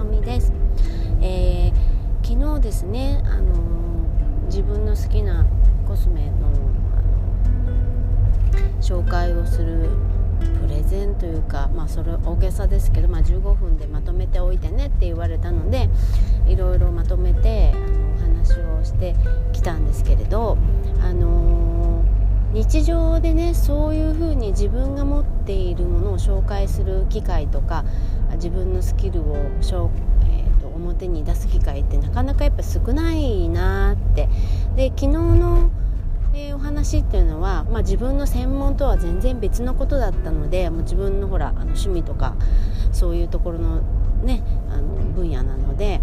とみです、えー、昨日ですね、あのー、自分の好きなコスメの紹介をするプレゼンというか、まあ、それ大げさですけど、まあ、15分でまとめておいてねって言われたのでいろいろまとめてあのお話をしてきたんですけれど、あのー、日常でねそういうふうに自分が持っているものを紹介する機会とか自分のスキルを、えーと、表に出す機会ってなかなかやっぱ少ないなって。で昨日のえー、お話っていうのは、まあ、自分の専門とは全然別のことだったのでもう自分のほらあの趣味とかそういうところの,、ね、あの分野なので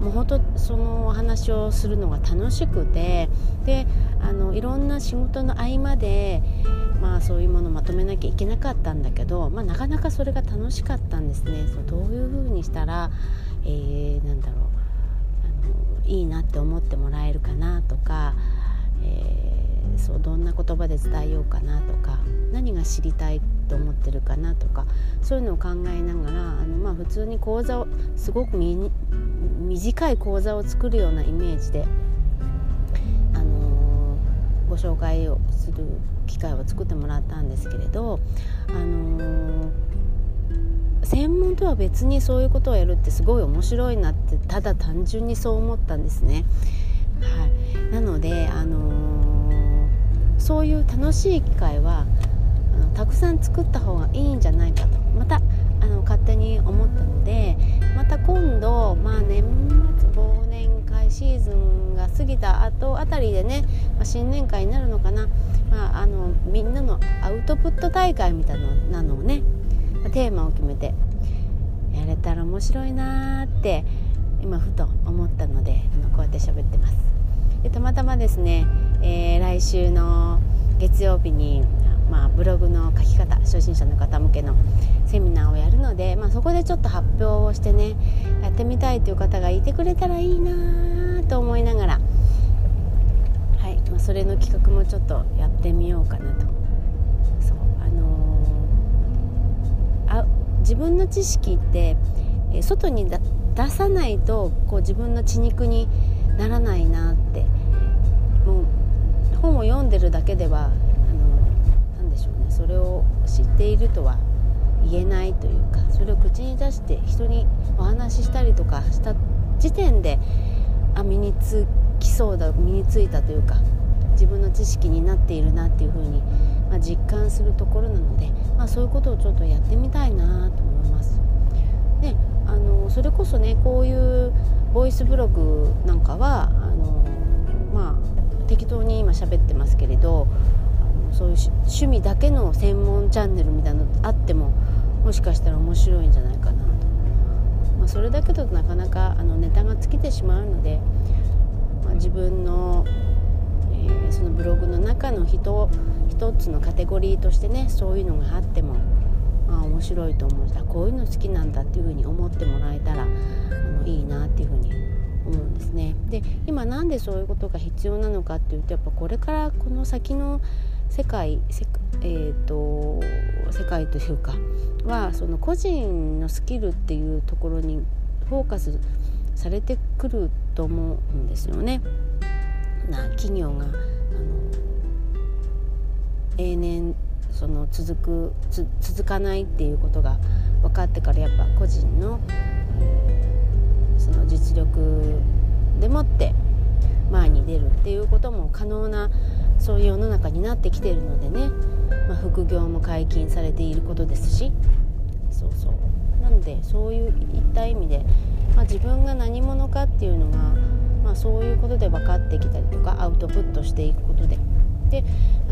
もう本当そのお話をするのが楽しくてであのいろんな仕事の合間で、まあ、そういうものをまとめなきゃいけなかったんだけど、まあ、なかなかそれが楽しかったんですね。そうどういうふうにしたら、えー、なんだろうあのいいなって思ってもらえるかなとか、えー、そうどんな言葉で伝えようかなとか何が知りたいと思ってるかなとかそういうのを考えながらあの、まあ、普通に講座をすごく短い講座を作るようなイメージで、あのー、ご紹介をする機会を作ってもらったんですけれど、あのー、専門とは別にそういうことをやるってすごい面白いなってただ単純にそう思ったんですね。はい、なので、あのー、そういう楽しい機会はたくさん作った方がいいんじゃないかと。またあの勝手に思ったのでまた今度、まあ、年末忘年会シーズンが過ぎた後あたりでね、まあ、新年会になるのかな、まあ、あのみんなのアウトプット大会みたいなのをねテーマを決めてやれたら面白いなーって今ふと思ったのでこうやって喋ってます。でたまたまですね、えー、来週の月曜日にまあ、ブログの書き方初心者の方向けのセミナーをやるので、まあ、そこでちょっと発表をしてねやってみたいという方がいてくれたらいいなと思いながら、はいまあ、それの企画もちょっとやってみようかなと。そうあのー、あ自分の知識って、外に出さないとこう自分の血肉にならないなってもう本を読んでるだけではそれを知っているとは言えないというかそれを口に出して人にお話ししたりとかした時点であ身につきそうだ身についたというか自分の知識になっているなっていうふうに、まあ、実感するところなので、まあ、そういうことをちょっとやってみたいなと思います。であのそれこそねこういうボイスブログなんかはあの、まあ、適当に今喋ってますけれどそういう趣味だけの専門チャンネルみたいなのあってももしかしたら面白いんじゃないかなと、まあ、それだけだとなかなかあのネタが尽きてしまうので、まあ、自分の、えー、そのブログの中の人一つのカテゴリーとしてねそういうのがあっても、まあ、面白いと思うしこういうの好きなんだっていうふうに思ってもらえたらあのいいなっていうふうに思うんですね。で今なんでそういうことが必要なのかっていうとやっぱこれからこの先の世界えーと、世界というかはその個人のスキルっていうところにフォーカスされてくると思うんですよね。な企業があの永年その続く続かないっていうことが分かってからやっぱ個人の、その実力でもって前に出るっていうことも可能なそういう世の中になってきてるのでね、まあ、副業も解禁されていることですし。そうそう。なのでそういった意味で、まあ、自分が何者かっていうのが、まあ、そういうことで分かってきたりとかアウトプットしていくことで。で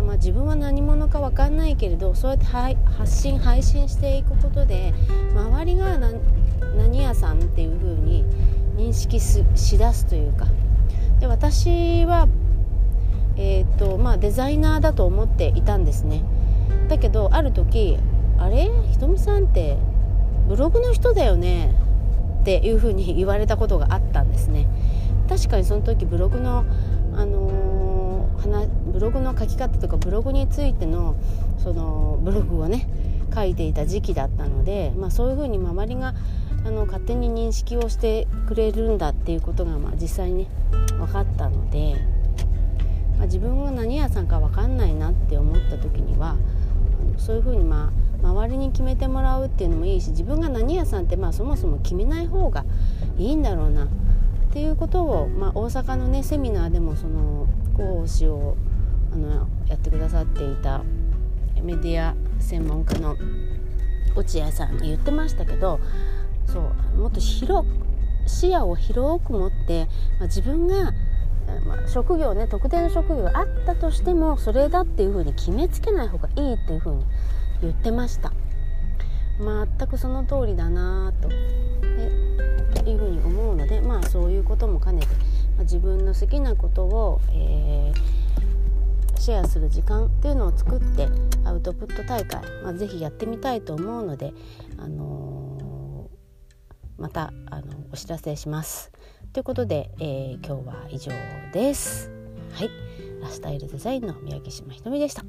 まあ、自分は何者か分かんないけれどそうやって発信配信していくことで周りが何屋さんっていう風に認識しだすというか。で私はえーとまあ、デザイナーだと思っていたんですね。だけどある時「あれ？ひとみさんってブログの人だよね」っていうふうに言われたことがあったんですね。確かにその時ブログの、あのー、ブログの書き方とかブログについてのそのブログをね書いていた時期だったので、まあ、そういうふうに周りがあの勝手に認識をしてくれるんだっていうことが、まあ、実際にね分かったので、まあ、自分が何屋さんか分かんないなって思った時にはそういうふうにまあ周りに決めてもらうっていうのもいいし自分が何屋さんってまあそもそも決めない方がいいんだろうなっていうことを、まあ、大阪のねセミナーでもその講師をあのやってくださっていたメディア専門家の落合さんが言ってましたけどそうもっと広視野を広く持って、まあ、自分が、まあ、職業ね特定の職業があったとしてもそれだっていうふうに決めつけない方がいいっていうふうに言ってました全くその通りだなというふうに思うのでまあそういうことも兼ねて、まあ、自分の好きなことを、えー、シェアする時間っていうのを作ってアウトプット大会、まあ、ぜやってみたいと思うので、あのー、またあのお知らせします。ということで、えー、今日は以上です。はい、ラスタイルデザインの宮城島ひとみでした。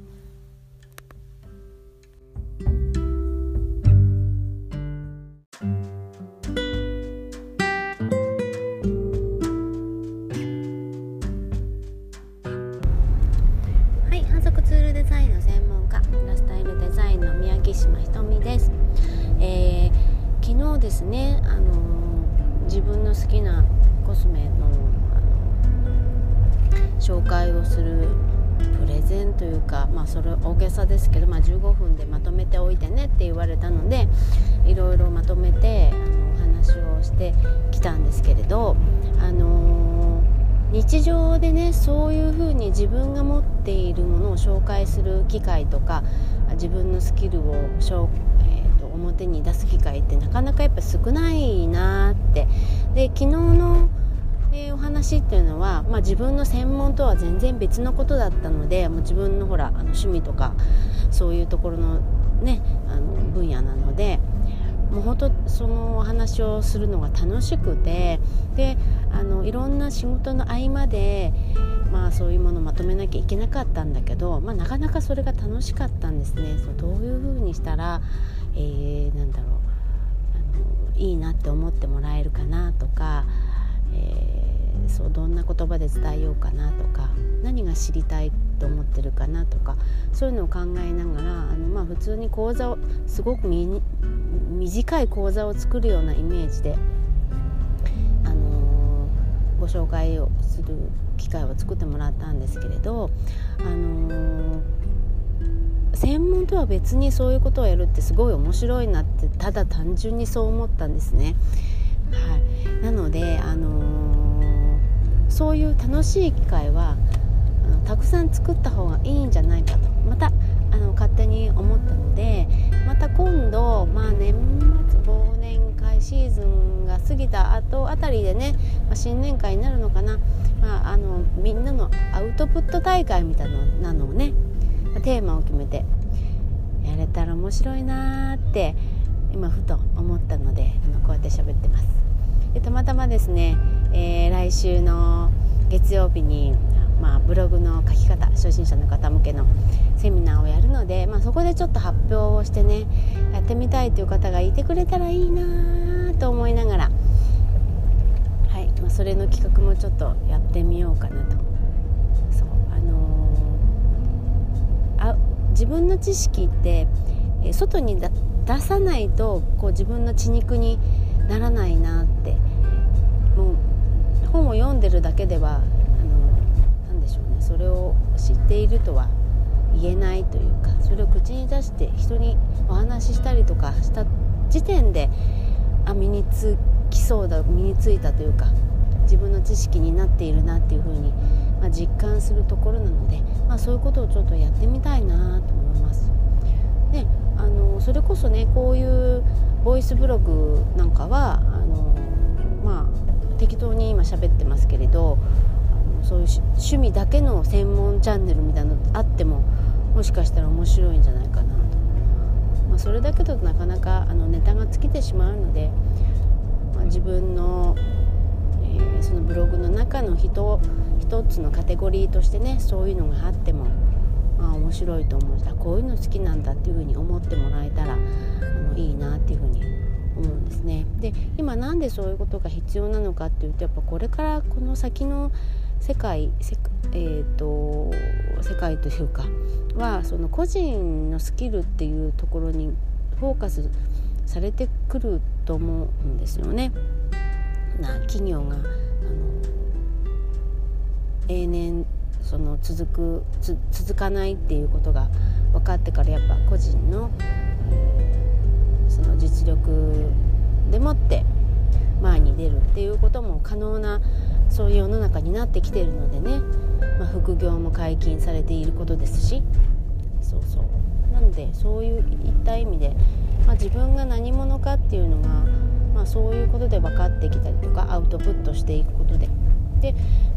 紹介をするプレゼンというか、まあ、それ大げさですけど、まあ、15分でまとめておいてねって言われたのでいろいろまとめてあのお話をしてきたんですけれど、あのー、日常でねそういうふうに自分が持っているものを紹介する機会とか自分のスキルをえーと表に出す機会ってなかなかやっぱ少ないなって。で昨日の、話っていうのは、まあ、自分の専門とは全然別のことだったのでもう自分のほらあの趣味とかそういうところの,、ね、あの分野なのでもう本当そのお話をするのが楽しくてであのいろんな仕事の合間で、まあ、そういうものをまとめなきゃいけなかったんだけど、まあ、なかなかそれが楽しかったんですねそうどういうふうにしたら、えー、なんだろうあのいいなって思ってもらえるかなとか。えそうどんな言葉で伝えようかなとか何が知りたいと思ってるかなとかそういうのを考えながらあの、まあ、普通に講座をすごく短い講座を作るようなイメージで、あのー、ご紹介をする機会を作ってもらったんですけれど、あのー、専門とは別にそういうことをやるってすごい面白いなってただ単純にそう思ったんですね。はい、なので、あのー、そういう楽しい機会はあのたくさん作った方がいいんじゃないかと。またあの勝手に思ったのでまた今度、まあ、年末忘年会シーズンが過ぎた後あたりでね、まあ、新年会になるのかな、まあ、あのみんなのアウトプット大会みたいなのをねテーマを決めてやれたら面白いなーって今ふと思ったのであのこうやって喋ってます。でたまたまですね、えー、来週の月曜日に、まあ、ブログの書き方初心者の方向けのセミナーをやるので、まあ、そこでちょっと発表をしてねやってみたいという方がいてくれたらいいなと思いながら、はいまあ、それの企画もちょっとやってみようかなと。そうあのー、あ自分の知識って外に出さないとこう自分の血肉にならないなって本を読んでるだけではあのなんでしょうねそれを知っているとは言えないというかそれを口に出して人にお話ししたりとかした時点であ身につきそうだ身についたというか自分の知識になっているなっていうふうに、まあ、実感するところなので、まあ、そういうことをちょっとやってみたいなと思います。であのそれこそねこういうボイスブログなんかはあの、当に今喋ってますけれどあのそういう趣味だけの専門チャンネルみたいなのあってももしかしたら面白いんじゃないかなと、まあ、それだけだとなかなかあのネタが尽きてしまうので、まあ、自分の、えー、そのブログの中の人一つのカテゴリーとしてねそういうのがあってもあ面白いと思うしこういうの好きなんだっていうふうに思ってもらえたらあのいいなっていうふうに思うんですね。で今なんでそういうことが必要なのかっていうとやっぱこれからこの先の世界えーと、世界というかはその個人のスキルっていうところにフォーカスされてくると思うんですよね。な企業があの永年その続く続かないっていうことが分かってからやっぱ個人の、その実力でもって前に出るっていうことも可能なそういう世の中になってきてるのでね、まあ、副業も解禁されていることですし。そうそう。なのでそういった意味で、まあ、自分が何者かっていうのが、まあ、そういうことで分かってきたりとかアウトプットしていくことで。で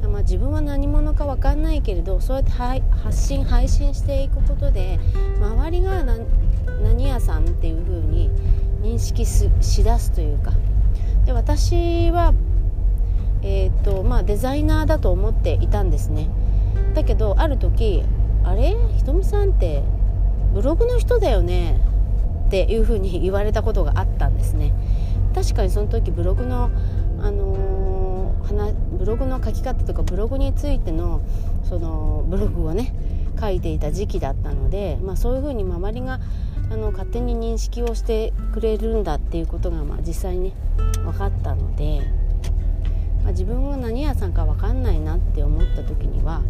まあ、自分は何者か分かんないけれどそうやって発信配信していくことで周りが何屋さんっていう風に認識しだすというか。で私はえーとまあ、デザイナーだと思っていたんですね。だけどある時「あれ？ひとみさんってブログの人だよね」っていうふうに言われたことがあったんですね。確かにその時ブログの、あのー、ブログの書き方とかブログについてのそのブログをね書いていた時期だったので、まあ、そういうふうに周りがあの勝手に認識をしてくれるんだっていうことが、まあ、実際ね分かったのでまあ、自分は何屋さんか分かんないなって思った時には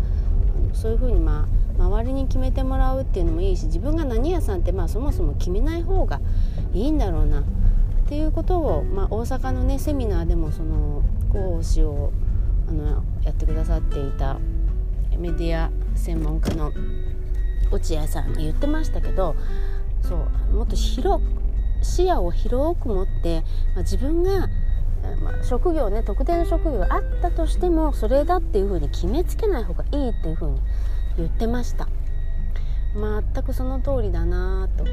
そういうふうにまあ周りに決めてもらうっていうのもいいし自分が何屋さんってまあそもそも決めない方がいいんだろうなっていうことを、まあ、大阪のねセミナーでもその講師をあのやってくださっていたメディア専門家の落合さんが言ってましたけどそうもっと広く視野を広く持って、まあ、自分がまあ、職業ね特定の職業があったとしてもそれだっていうふうに決めつけない方がいいっていうふうに言ってました。全くその通りだなと。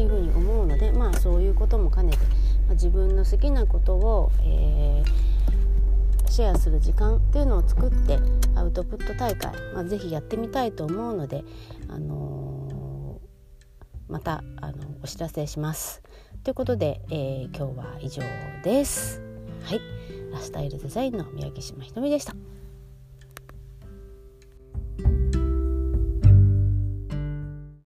いうふうに思うのでまあそういうことも兼ねて、まあ、自分の好きなことを、えー、シェアする時間っていうのを作ってアウトプット大会、まあ、ぜひやってみたいと思うので、あのー、またあのお知らせします。ということで、えー、今日は以上です。はい、ラスタイルデザインの宮城島ひとみでした。